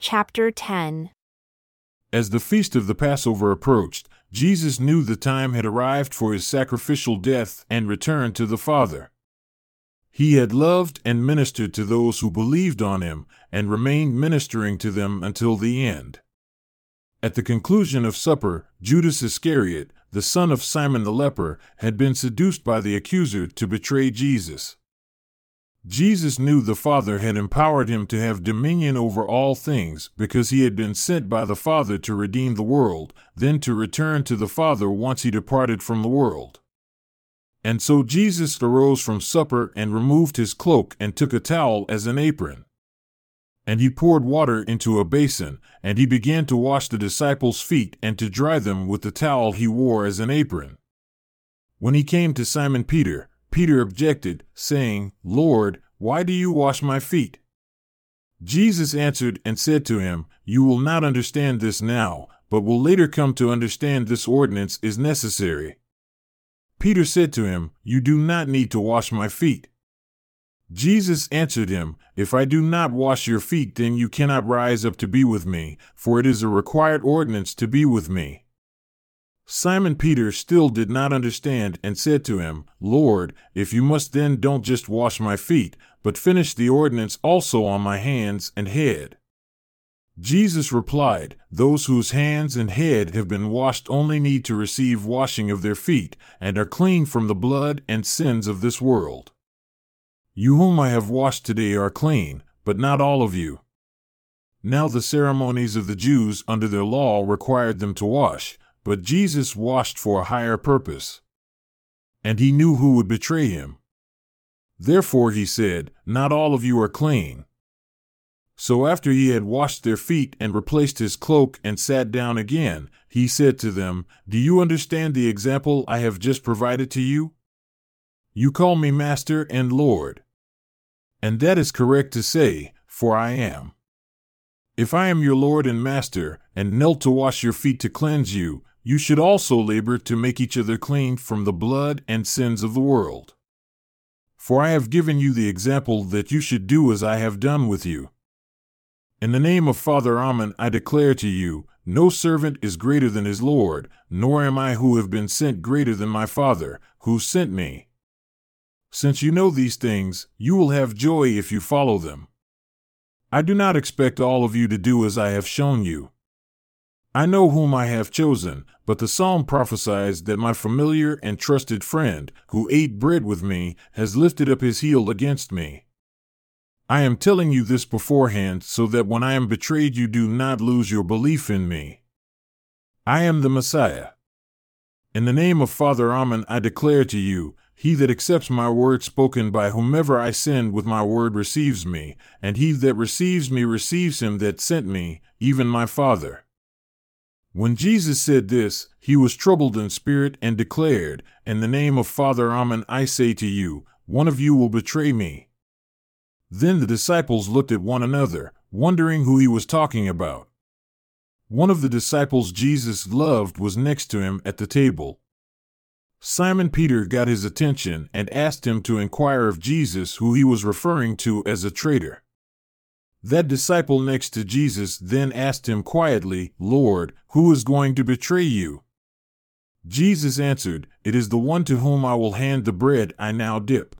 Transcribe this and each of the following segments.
Chapter 10 As the feast of the Passover approached, Jesus knew the time had arrived for his sacrificial death and return to the Father. He had loved and ministered to those who believed on him and remained ministering to them until the end. At the conclusion of supper, Judas Iscariot, the son of Simon the leper, had been seduced by the accuser to betray Jesus. Jesus knew the Father had empowered him to have dominion over all things because he had been sent by the Father to redeem the world, then to return to the Father once he departed from the world. And so Jesus arose from supper and removed his cloak and took a towel as an apron. And he poured water into a basin, and he began to wash the disciples' feet and to dry them with the towel he wore as an apron. When he came to Simon Peter, Peter objected, saying, Lord, why do you wash my feet? Jesus answered and said to him, You will not understand this now, but will later come to understand this ordinance is necessary. Peter said to him, You do not need to wash my feet. Jesus answered him, If I do not wash your feet, then you cannot rise up to be with me, for it is a required ordinance to be with me. Simon Peter still did not understand and said to him, Lord, if you must then don't just wash my feet, but finish the ordinance also on my hands and head. Jesus replied, Those whose hands and head have been washed only need to receive washing of their feet, and are clean from the blood and sins of this world. You whom I have washed today are clean, but not all of you. Now the ceremonies of the Jews under their law required them to wash but Jesus washed for a higher purpose. And he knew who would betray him. Therefore he said, Not all of you are clean. So after he had washed their feet and replaced his cloak and sat down again, he said to them, Do you understand the example I have just provided to you? You call me Master and Lord. And that is correct to say, for I am. If I am your Lord and Master, and knelt to wash your feet to cleanse you, you should also labor to make each other clean from the blood and sins of the world. For I have given you the example that you should do as I have done with you. In the name of Father Ahman, I declare to you, no servant is greater than his Lord, nor am I who have been sent greater than my Father, who sent me. Since you know these things, you will have joy if you follow them. I do not expect all of you to do as I have shown you. I know whom I have chosen, but the psalm prophesies that my familiar and trusted friend, who ate bread with me, has lifted up his heel against me. I am telling you this beforehand so that when I am betrayed, you do not lose your belief in me. I am the Messiah. In the name of Father Ahman, I declare to you, he that accepts my word spoken by whomever I send with my word receives me, and he that receives me receives him that sent me, even my Father. When Jesus said this, he was troubled in spirit and declared, In the name of Father Ahman, I say to you, one of you will betray me. Then the disciples looked at one another, wondering who he was talking about. One of the disciples Jesus loved was next to him at the table. Simon Peter got his attention and asked him to inquire of Jesus who he was referring to as a traitor. That disciple next to Jesus then asked him quietly, Lord, who is going to betray you? Jesus answered, It is the one to whom I will hand the bread I now dip.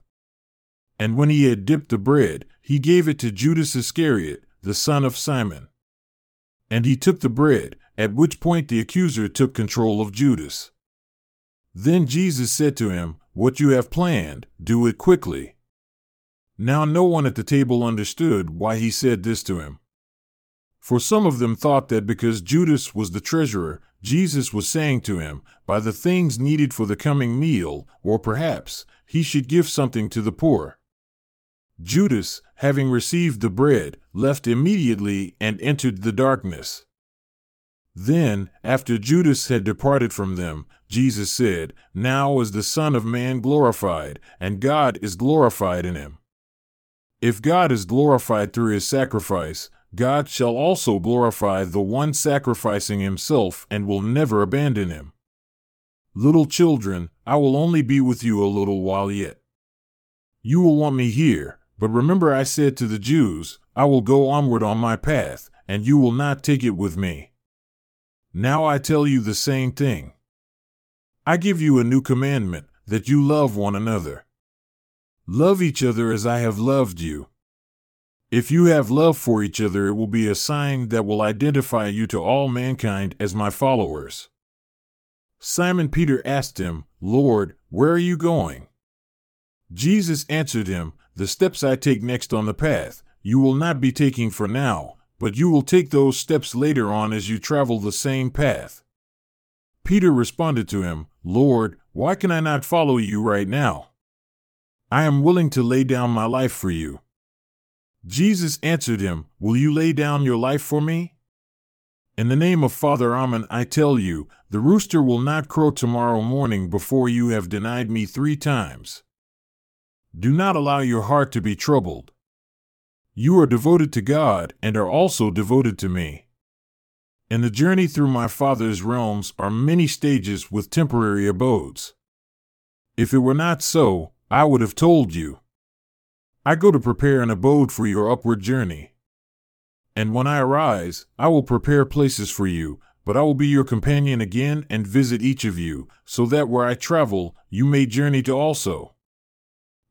And when he had dipped the bread, he gave it to Judas Iscariot, the son of Simon. And he took the bread, at which point the accuser took control of Judas. Then Jesus said to him, What you have planned, do it quickly. Now no one at the table understood why he said this to him. For some of them thought that because Judas was the treasurer, Jesus was saying to him, By the things needed for the coming meal, or perhaps he should give something to the poor. Judas, having received the bread, left immediately and entered the darkness. Then, after Judas had departed from them, Jesus said, Now is the Son of Man glorified, and God is glorified in him. If God is glorified through his sacrifice, God shall also glorify the one sacrificing himself and will never abandon him. Little children, I will only be with you a little while yet. You will want me here, but remember I said to the Jews, I will go onward on my path, and you will not take it with me. Now I tell you the same thing. I give you a new commandment that you love one another. Love each other as I have loved you. If you have love for each other, it will be a sign that will identify you to all mankind as my followers. Simon Peter asked him, Lord, where are you going? Jesus answered him, The steps I take next on the path, you will not be taking for now, but you will take those steps later on as you travel the same path. Peter responded to him, Lord, why can I not follow you right now? I am willing to lay down my life for you. Jesus answered him, Will you lay down your life for me? In the name of Father Ahman, I tell you, the rooster will not crow tomorrow morning before you have denied me three times. Do not allow your heart to be troubled. You are devoted to God and are also devoted to me. In the journey through my Father's realms are many stages with temporary abodes. If it were not so, I would have told you. I go to prepare an abode for your upward journey. And when I arise, I will prepare places for you, but I will be your companion again and visit each of you, so that where I travel, you may journey to also.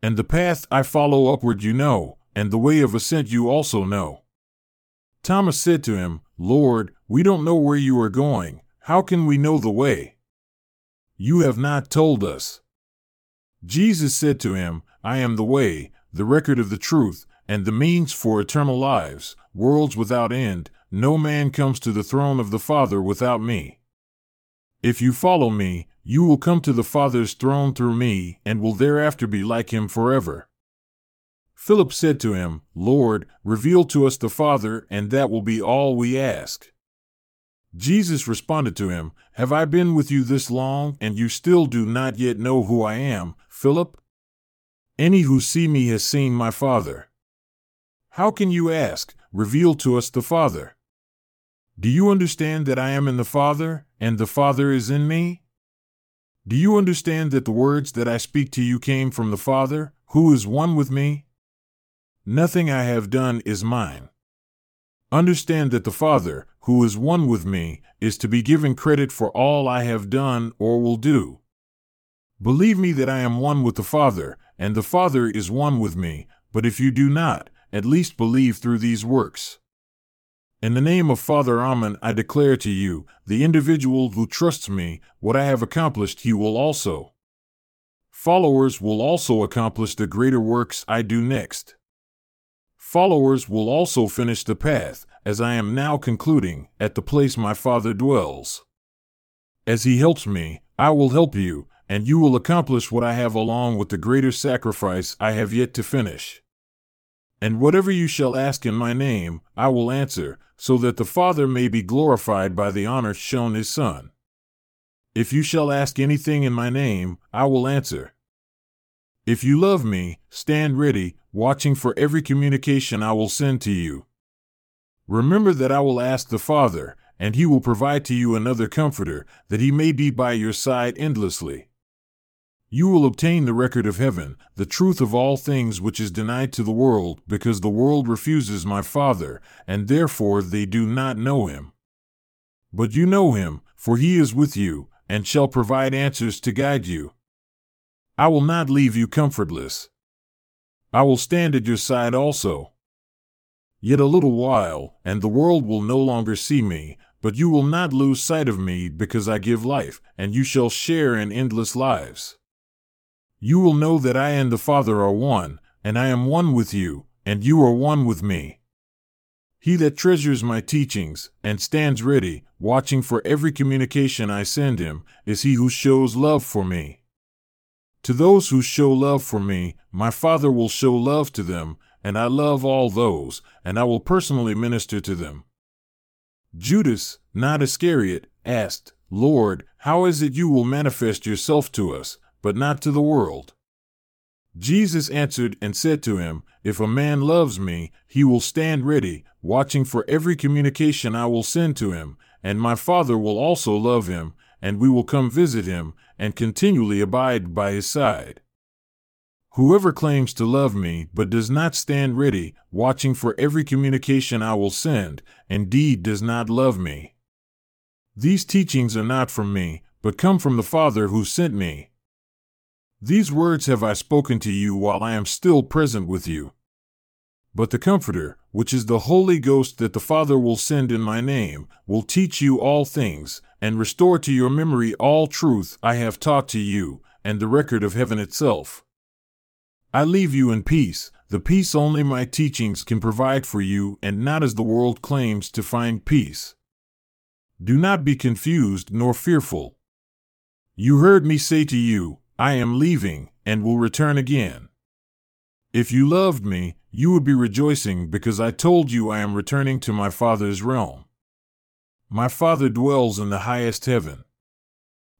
And the path I follow upward you know, and the way of ascent you also know. Thomas said to him, Lord, we don't know where you are going. How can we know the way? You have not told us. Jesus said to him, I am the way, the record of the truth, and the means for eternal lives, worlds without end. No man comes to the throne of the Father without me. If you follow me, you will come to the Father's throne through me, and will thereafter be like him forever. Philip said to him, Lord, reveal to us the Father, and that will be all we ask. Jesus responded to him, Have I been with you this long, and you still do not yet know who I am, Philip? Any who see me has seen my Father. How can you ask, Reveal to us the Father? Do you understand that I am in the Father, and the Father is in me? Do you understand that the words that I speak to you came from the Father, who is one with me? Nothing I have done is mine. Understand that the Father, who is one with me, is to be given credit for all I have done or will do. Believe me that I am one with the Father, and the Father is one with me, but if you do not, at least believe through these works. In the name of Father Ahman, I declare to you, the individual who trusts me, what I have accomplished, he will also. Followers will also accomplish the greater works I do next. Followers will also finish the path, as I am now concluding, at the place my Father dwells. As he helps me, I will help you, and you will accomplish what I have along with the greater sacrifice I have yet to finish. And whatever you shall ask in my name, I will answer, so that the Father may be glorified by the honor shown his Son. If you shall ask anything in my name, I will answer. If you love me, stand ready, watching for every communication I will send to you. Remember that I will ask the Father, and he will provide to you another Comforter, that he may be by your side endlessly. You will obtain the record of heaven, the truth of all things which is denied to the world, because the world refuses my Father, and therefore they do not know him. But you know him, for he is with you, and shall provide answers to guide you. I will not leave you comfortless. I will stand at your side also. Yet a little while, and the world will no longer see me, but you will not lose sight of me because I give life, and you shall share in endless lives. You will know that I and the Father are one, and I am one with you, and you are one with me. He that treasures my teachings, and stands ready, watching for every communication I send him, is he who shows love for me. To those who show love for me, my Father will show love to them, and I love all those, and I will personally minister to them. Judas, not Iscariot, asked, Lord, how is it you will manifest yourself to us? But not to the world. Jesus answered and said to him, If a man loves me, he will stand ready, watching for every communication I will send to him, and my Father will also love him, and we will come visit him, and continually abide by his side. Whoever claims to love me but does not stand ready, watching for every communication I will send, indeed does not love me. These teachings are not from me, but come from the Father who sent me. These words have I spoken to you while I am still present with you. But the Comforter, which is the Holy Ghost that the Father will send in my name, will teach you all things, and restore to your memory all truth I have taught to you, and the record of heaven itself. I leave you in peace, the peace only my teachings can provide for you, and not as the world claims to find peace. Do not be confused nor fearful. You heard me say to you, I am leaving, and will return again. If you loved me, you would be rejoicing because I told you I am returning to my Father's realm. My Father dwells in the highest heaven.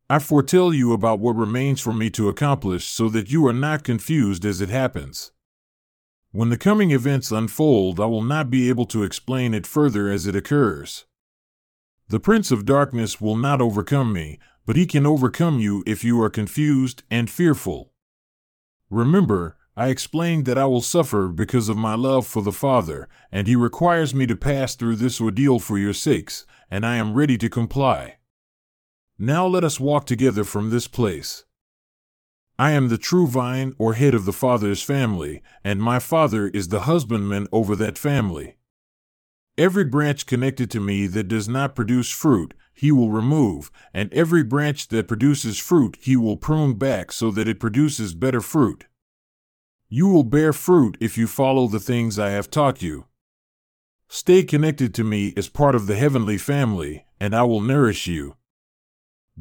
I foretell you about what remains for me to accomplish so that you are not confused as it happens. When the coming events unfold, I will not be able to explain it further as it occurs. The Prince of Darkness will not overcome me, but he can overcome you if you are confused and fearful. Remember, I explained that I will suffer because of my love for the Father, and he requires me to pass through this ordeal for your sakes, and I am ready to comply. Now let us walk together from this place. I am the true vine or head of the Father's family, and my Father is the husbandman over that family. Every branch connected to me that does not produce fruit, he will remove, and every branch that produces fruit, he will prune back so that it produces better fruit. You will bear fruit if you follow the things I have taught you. Stay connected to me as part of the heavenly family, and I will nourish you.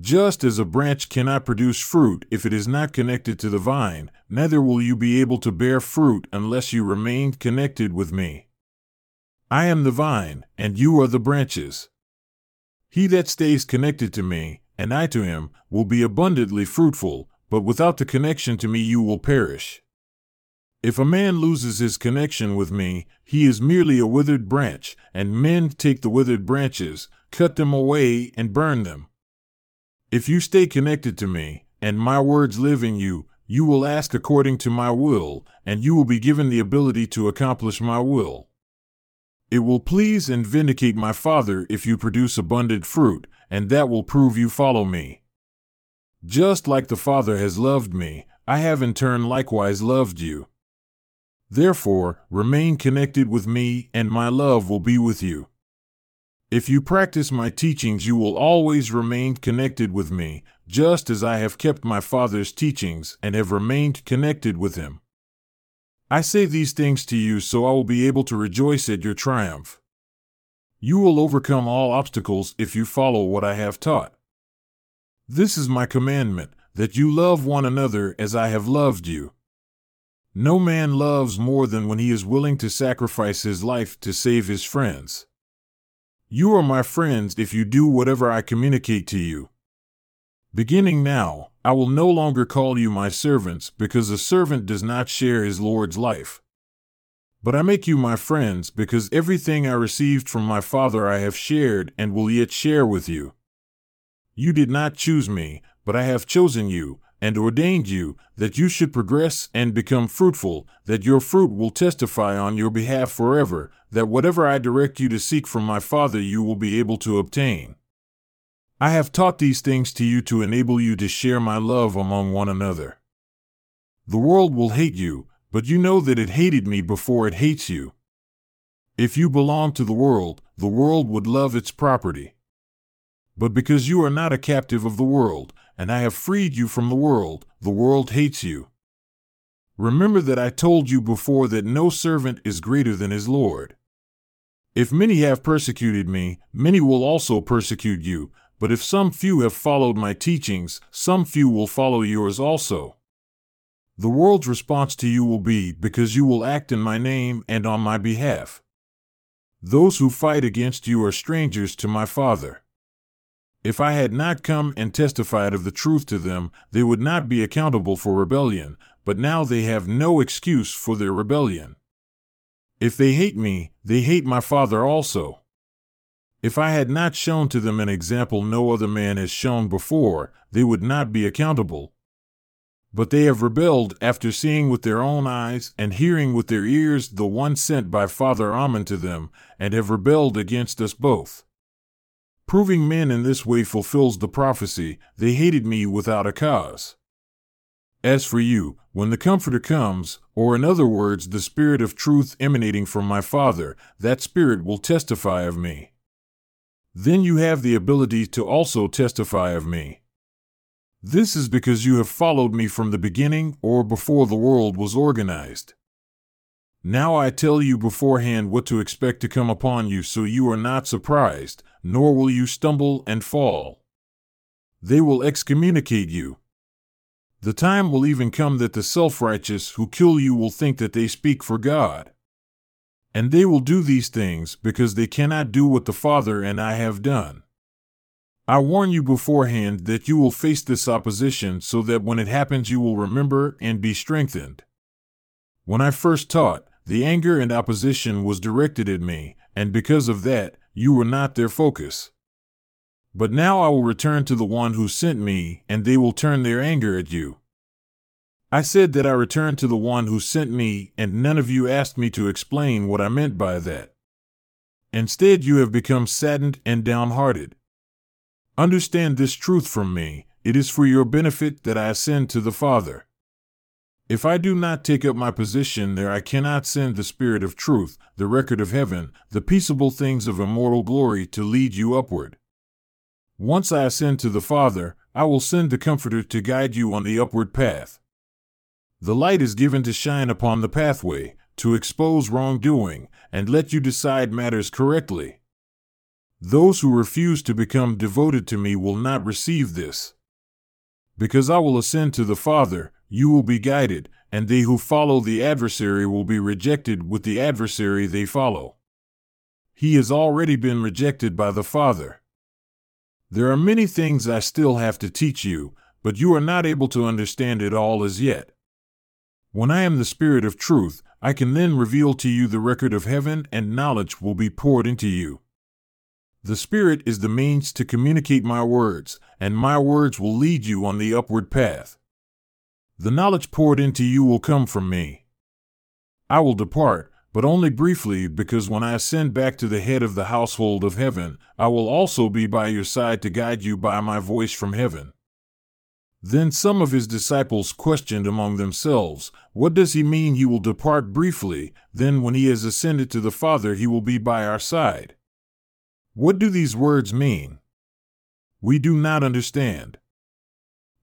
Just as a branch cannot produce fruit if it is not connected to the vine, neither will you be able to bear fruit unless you remain connected with me. I am the vine, and you are the branches. He that stays connected to me, and I to him, will be abundantly fruitful, but without the connection to me you will perish. If a man loses his connection with me, he is merely a withered branch, and men take the withered branches, cut them away, and burn them. If you stay connected to me, and my words live in you, you will ask according to my will, and you will be given the ability to accomplish my will. It will please and vindicate my Father if you produce abundant fruit, and that will prove you follow me. Just like the Father has loved me, I have in turn likewise loved you. Therefore, remain connected with me, and my love will be with you. If you practice my teachings, you will always remain connected with me, just as I have kept my Father's teachings and have remained connected with him. I say these things to you so I will be able to rejoice at your triumph. You will overcome all obstacles if you follow what I have taught. This is my commandment, that you love one another as I have loved you. No man loves more than when he is willing to sacrifice his life to save his friends. You are my friends if you do whatever I communicate to you. Beginning now, I will no longer call you my servants because a servant does not share his Lord's life. But I make you my friends because everything I received from my Father I have shared and will yet share with you. You did not choose me, but I have chosen you and ordained you that you should progress and become fruitful, that your fruit will testify on your behalf forever, that whatever I direct you to seek from my Father you will be able to obtain. I have taught these things to you to enable you to share my love among one another. The world will hate you, but you know that it hated me before it hates you. If you belong to the world, the world would love its property. But because you are not a captive of the world, and I have freed you from the world, the world hates you. Remember that I told you before that no servant is greater than his Lord. If many have persecuted me, many will also persecute you, but if some few have followed my teachings, some few will follow yours also. The world's response to you will be because you will act in my name and on my behalf. Those who fight against you are strangers to my Father. If I had not come and testified of the truth to them, they would not be accountable for rebellion, but now they have no excuse for their rebellion. If they hate me, they hate my Father also. If I had not shown to them an example no other man has shown before, they would not be accountable. But they have rebelled after seeing with their own eyes and hearing with their ears the one sent by Father Ahman to them, and have rebelled against us both. Proving men in this way fulfills the prophecy, they hated me without a cause. As for you, when the Comforter comes, or in other words, the Spirit of truth emanating from my Father, that Spirit will testify of me. Then you have the ability to also testify of me. This is because you have followed me from the beginning or before the world was organized. Now I tell you beforehand what to expect to come upon you, so you are not surprised, nor will you stumble and fall. They will excommunicate you. The time will even come that the self righteous who kill you will think that they speak for God. And they will do these things because they cannot do what the Father and I have done. I warn you beforehand that you will face this opposition so that when it happens you will remember and be strengthened. When I first taught, the anger and opposition was directed at me, and because of that, you were not their focus. But now I will return to the one who sent me, and they will turn their anger at you. I said that I returned to the one who sent me, and none of you asked me to explain what I meant by that. Instead, you have become saddened and downhearted. Understand this truth from me it is for your benefit that I ascend to the Father. If I do not take up my position there, I cannot send the Spirit of truth, the record of heaven, the peaceable things of immortal glory to lead you upward. Once I ascend to the Father, I will send the Comforter to guide you on the upward path. The light is given to shine upon the pathway, to expose wrongdoing, and let you decide matters correctly. Those who refuse to become devoted to me will not receive this. Because I will ascend to the Father, you will be guided, and they who follow the adversary will be rejected with the adversary they follow. He has already been rejected by the Father. There are many things I still have to teach you, but you are not able to understand it all as yet. When I am the Spirit of truth, I can then reveal to you the record of heaven, and knowledge will be poured into you. The Spirit is the means to communicate my words, and my words will lead you on the upward path. The knowledge poured into you will come from me. I will depart, but only briefly, because when I ascend back to the head of the household of heaven, I will also be by your side to guide you by my voice from heaven. Then some of his disciples questioned among themselves, What does he mean he will depart briefly? Then, when he has ascended to the Father, he will be by our side. What do these words mean? We do not understand.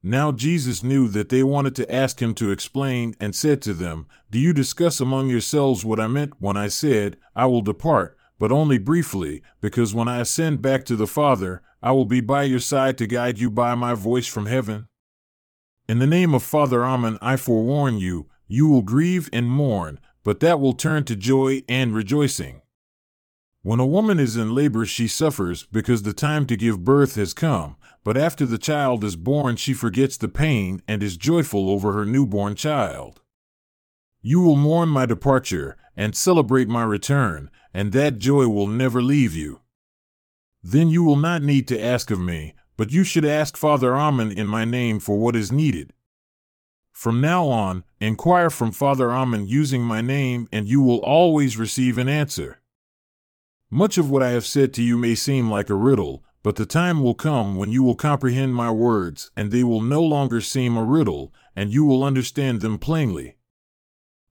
Now Jesus knew that they wanted to ask him to explain and said to them, Do you discuss among yourselves what I meant when I said, I will depart, but only briefly, because when I ascend back to the Father, I will be by your side to guide you by my voice from heaven? In the name of Father Ahman, I forewarn you, you will grieve and mourn, but that will turn to joy and rejoicing. When a woman is in labor, she suffers because the time to give birth has come, but after the child is born, she forgets the pain and is joyful over her newborn child. You will mourn my departure and celebrate my return, and that joy will never leave you. Then you will not need to ask of me, but you should ask Father Ahman in my name for what is needed. From now on, inquire from Father Ahman using my name, and you will always receive an answer. Much of what I have said to you may seem like a riddle, but the time will come when you will comprehend my words, and they will no longer seem a riddle, and you will understand them plainly.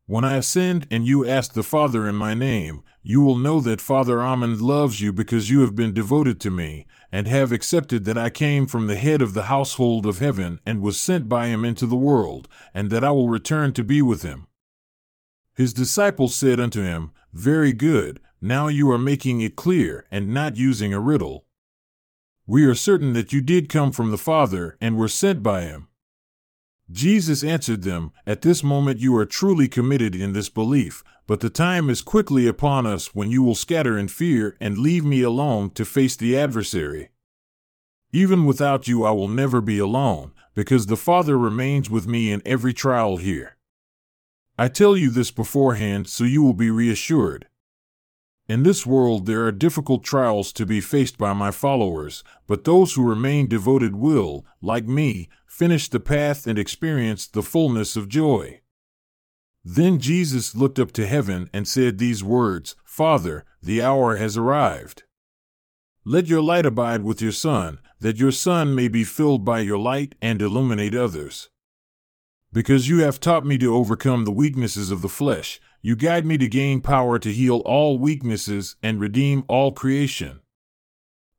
When I ascend and you ask the Father in my name, you will know that Father Ahman loves you because you have been devoted to me, and have accepted that I came from the head of the household of heaven and was sent by him into the world, and that I will return to be with him. His disciples said unto him, Very good, now you are making it clear and not using a riddle. We are certain that you did come from the Father and were sent by him. Jesus answered them, At this moment you are truly committed in this belief, but the time is quickly upon us when you will scatter in fear and leave me alone to face the adversary. Even without you, I will never be alone, because the Father remains with me in every trial here. I tell you this beforehand so you will be reassured. In this world there are difficult trials to be faced by my followers, but those who remain devoted will, like me, finish the path and experience the fullness of joy. Then Jesus looked up to heaven and said these words Father, the hour has arrived. Let your light abide with your Son, that your Son may be filled by your light and illuminate others. Because you have taught me to overcome the weaknesses of the flesh, you guide me to gain power to heal all weaknesses and redeem all creation.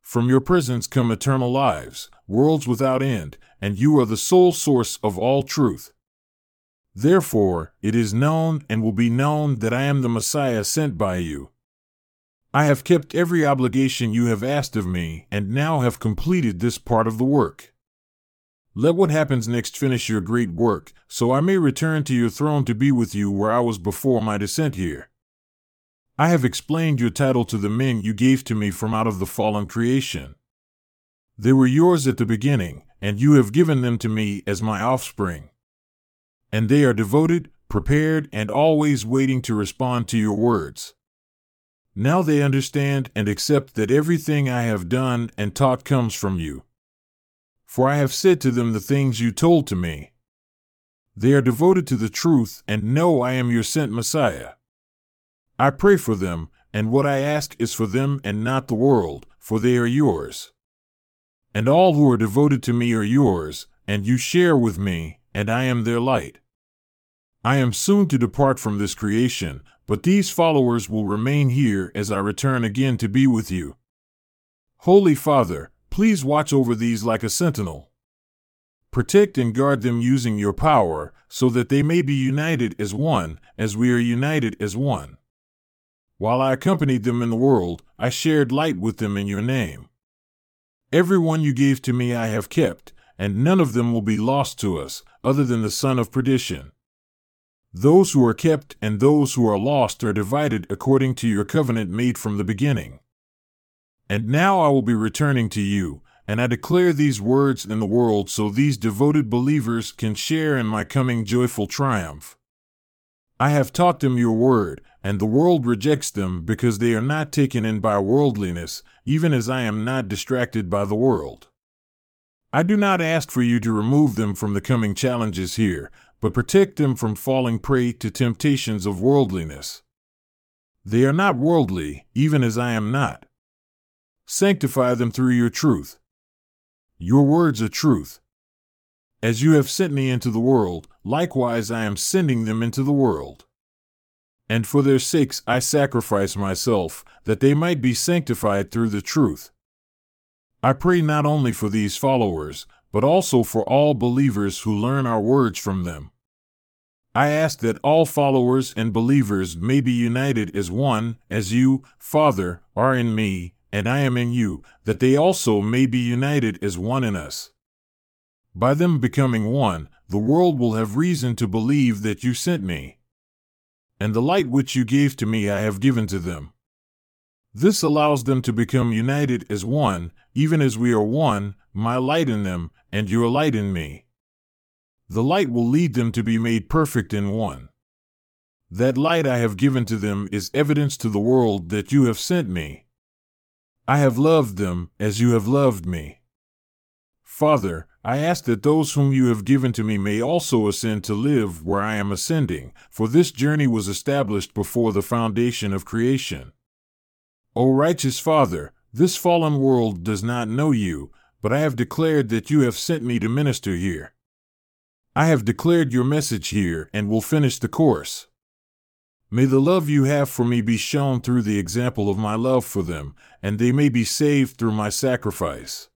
From your presence come eternal lives, worlds without end, and you are the sole source of all truth. Therefore, it is known and will be known that I am the Messiah sent by you. I have kept every obligation you have asked of me, and now have completed this part of the work. Let what happens next finish your great work, so I may return to your throne to be with you where I was before my descent here. I have explained your title to the men you gave to me from out of the fallen creation. They were yours at the beginning, and you have given them to me as my offspring and they are devoted, prepared, and always waiting to respond to your words. Now they understand and accept that everything I have done and taught comes from you. For I have said to them the things you told to me. They are devoted to the truth and know I am your sent Messiah. I pray for them, and what I ask is for them and not the world, for they are yours. And all who are devoted to me are yours, and you share with me, and I am their light. I am soon to depart from this creation, but these followers will remain here as I return again to be with you. Holy Father, please watch over these like a sentinel. Protect and guard them using your power, so that they may be united as one, as we are united as one. While I accompanied them in the world, I shared light with them in your name. Every one you gave to me I have kept, and none of them will be lost to us, other than the son of perdition. Those who are kept and those who are lost are divided according to your covenant made from the beginning. And now I will be returning to you, and I declare these words in the world so these devoted believers can share in my coming joyful triumph. I have taught them your word, and the world rejects them because they are not taken in by worldliness, even as I am not distracted by the world. I do not ask for you to remove them from the coming challenges here, but protect them from falling prey to temptations of worldliness. They are not worldly, even as I am not. Sanctify them through your truth. Your words are truth. As you have sent me into the world, likewise I am sending them into the world. And for their sakes I sacrifice myself, that they might be sanctified through the truth. I pray not only for these followers, but also for all believers who learn our words from them. I ask that all followers and believers may be united as one, as you, Father, are in me, and I am in you, that they also may be united as one in us. By them becoming one, the world will have reason to believe that you sent me. And the light which you gave to me I have given to them. This allows them to become united as one, even as we are one, my light in them, and your light in me. The light will lead them to be made perfect in one. That light I have given to them is evidence to the world that you have sent me. I have loved them as you have loved me. Father, I ask that those whom you have given to me may also ascend to live where I am ascending, for this journey was established before the foundation of creation. O righteous Father, this fallen world does not know you, but I have declared that you have sent me to minister here. I have declared your message here and will finish the course. May the love you have for me be shown through the example of my love for them, and they may be saved through my sacrifice.